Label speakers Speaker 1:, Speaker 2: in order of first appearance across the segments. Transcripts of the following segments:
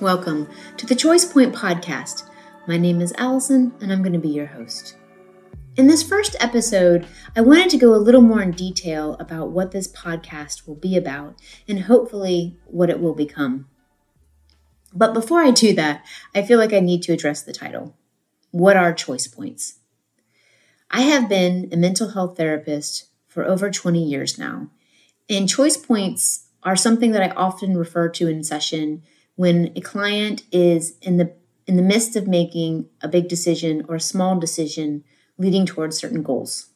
Speaker 1: Welcome to the Choice Point Podcast. My name is Allison, and I'm going to be your host. In this first episode, I wanted to go a little more in detail about what this podcast will be about and hopefully what it will become. But before I do that, I feel like I need to address the title What are choice points? I have been a mental health therapist for over 20 years now, and choice points are something that I often refer to in session when a client is in the in the midst of making a big decision or a small decision leading towards certain goals.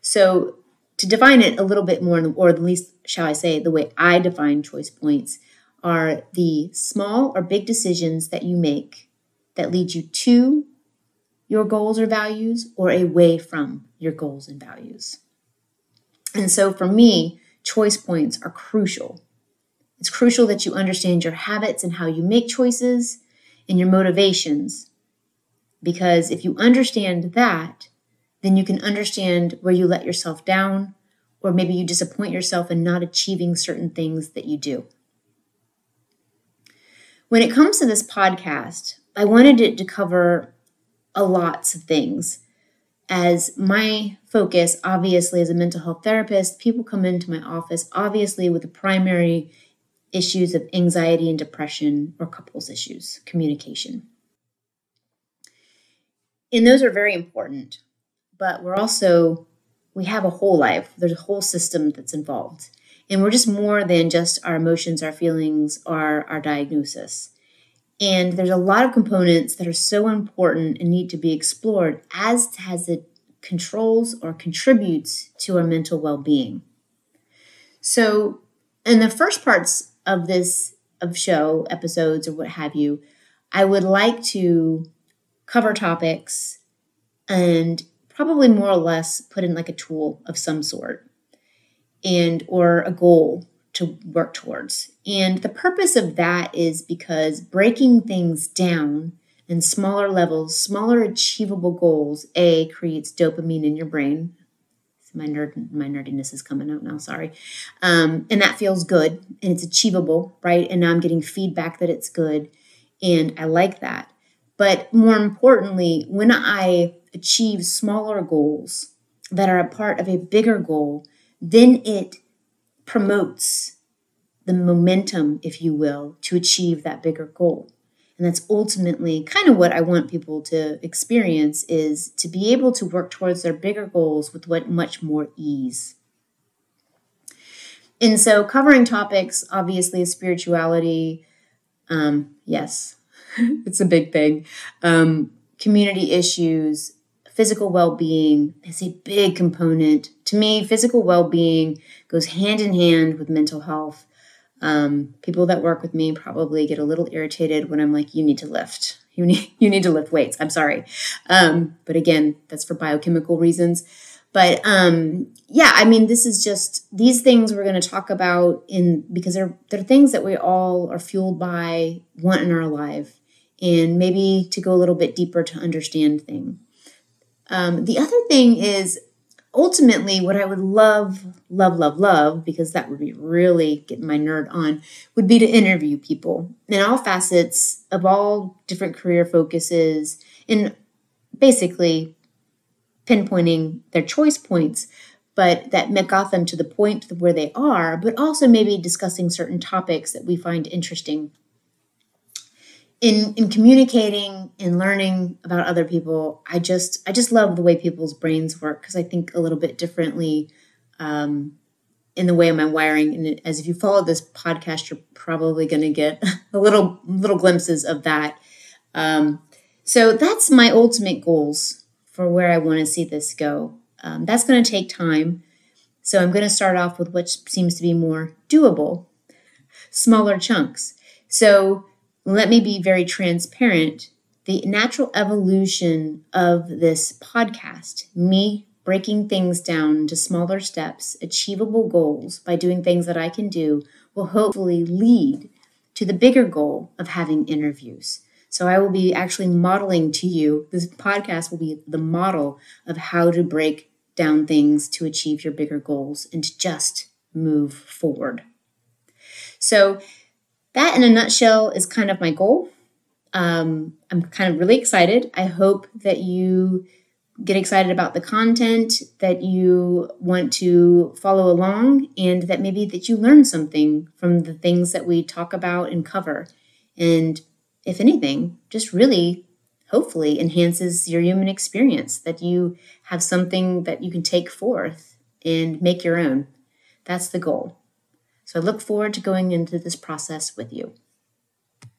Speaker 1: So, to define it a little bit more, or at least, shall I say, the way I define choice points are the small or big decisions that you make that lead you to your goals or values or away from your goals and values. And so, for me, choice points are crucial it's crucial that you understand your habits and how you make choices and your motivations. Because if you understand that, then you can understand where you let yourself down, or maybe you disappoint yourself in not achieving certain things that you do. When it comes to this podcast, I wanted it to cover a lots of things. As my focus, obviously, as a mental health therapist, people come into my office, obviously, with a primary issues of anxiety and depression or couples issues, communication. And those are very important, but we're also, we have a whole life. There's a whole system that's involved. And we're just more than just our emotions, our feelings, our, our diagnosis. And there's a lot of components that are so important and need to be explored as as it controls or contributes to our mental well-being. So, in the first parts of this of show episodes or what have you, I would like to cover topics and probably more or less put in like a tool of some sort and or a goal to work towards. And the purpose of that is because breaking things down in smaller levels, smaller achievable goals, A creates dopamine in your brain, my nerd my nerdiness is coming out now sorry. Um, and that feels good and it's achievable right? And now i'm getting feedback that it's good and i like that. But more importantly when i achieve smaller goals that are a part of a bigger goal then it promotes the momentum if you will to achieve that bigger goal and that's ultimately kind of what i want people to experience is to be able to work towards their bigger goals with what much more ease. And so covering topics obviously spirituality. Um, yes it's a big thing. Um, community issues physical well-being is a big component. To me physical well-being goes hand in hand with mental health um, people that work with me probably get a little irritated when I'm like, you need to lift. You need you need to lift weights. I'm sorry. Um, but again, that's for biochemical reasons. But um, yeah, I mean, this is just these things we're going to talk about in because they're they're things that we all are fueled by, want in our life, and maybe to go a little bit deeper to understand things. Um, the other thing is ultimately, what I would love, love, love, love, because that would be really getting my nerd on, would be to interview people in all facets of all different career focuses and basically pinpointing their choice points, but that got them to the point where they are, but also maybe discussing certain topics that we find interesting in in communicating and learning about other people i just i just love the way people's brains work because i think a little bit differently um, in the way of my wiring. And as if you follow this podcast you're probably going to get a little little glimpses of that. Um, so that's my ultimate goals for where i want to see this go. Um, that's going to take time. So i'm going to start off with what seems to be more doable smaller chunks. So let me be very transparent. The natural evolution of this podcast, me breaking things down into smaller steps, achievable goals by doing things that I can do, will hopefully lead to the bigger goal of having interviews. So I will be actually modeling to you, this podcast will be the model of how to break down things to achieve your bigger goals and to just move forward. So that, in a nutshell, is kind of my goal. Um, I'm kind of really excited. I hope that you get excited about the content, that you want to follow along, and that maybe that you learn something from the things that we talk about and cover. And if anything, just really hopefully enhances your human experience, that you have something that you can take forth and make your own. That's the goal. So I look forward to going into this process with you.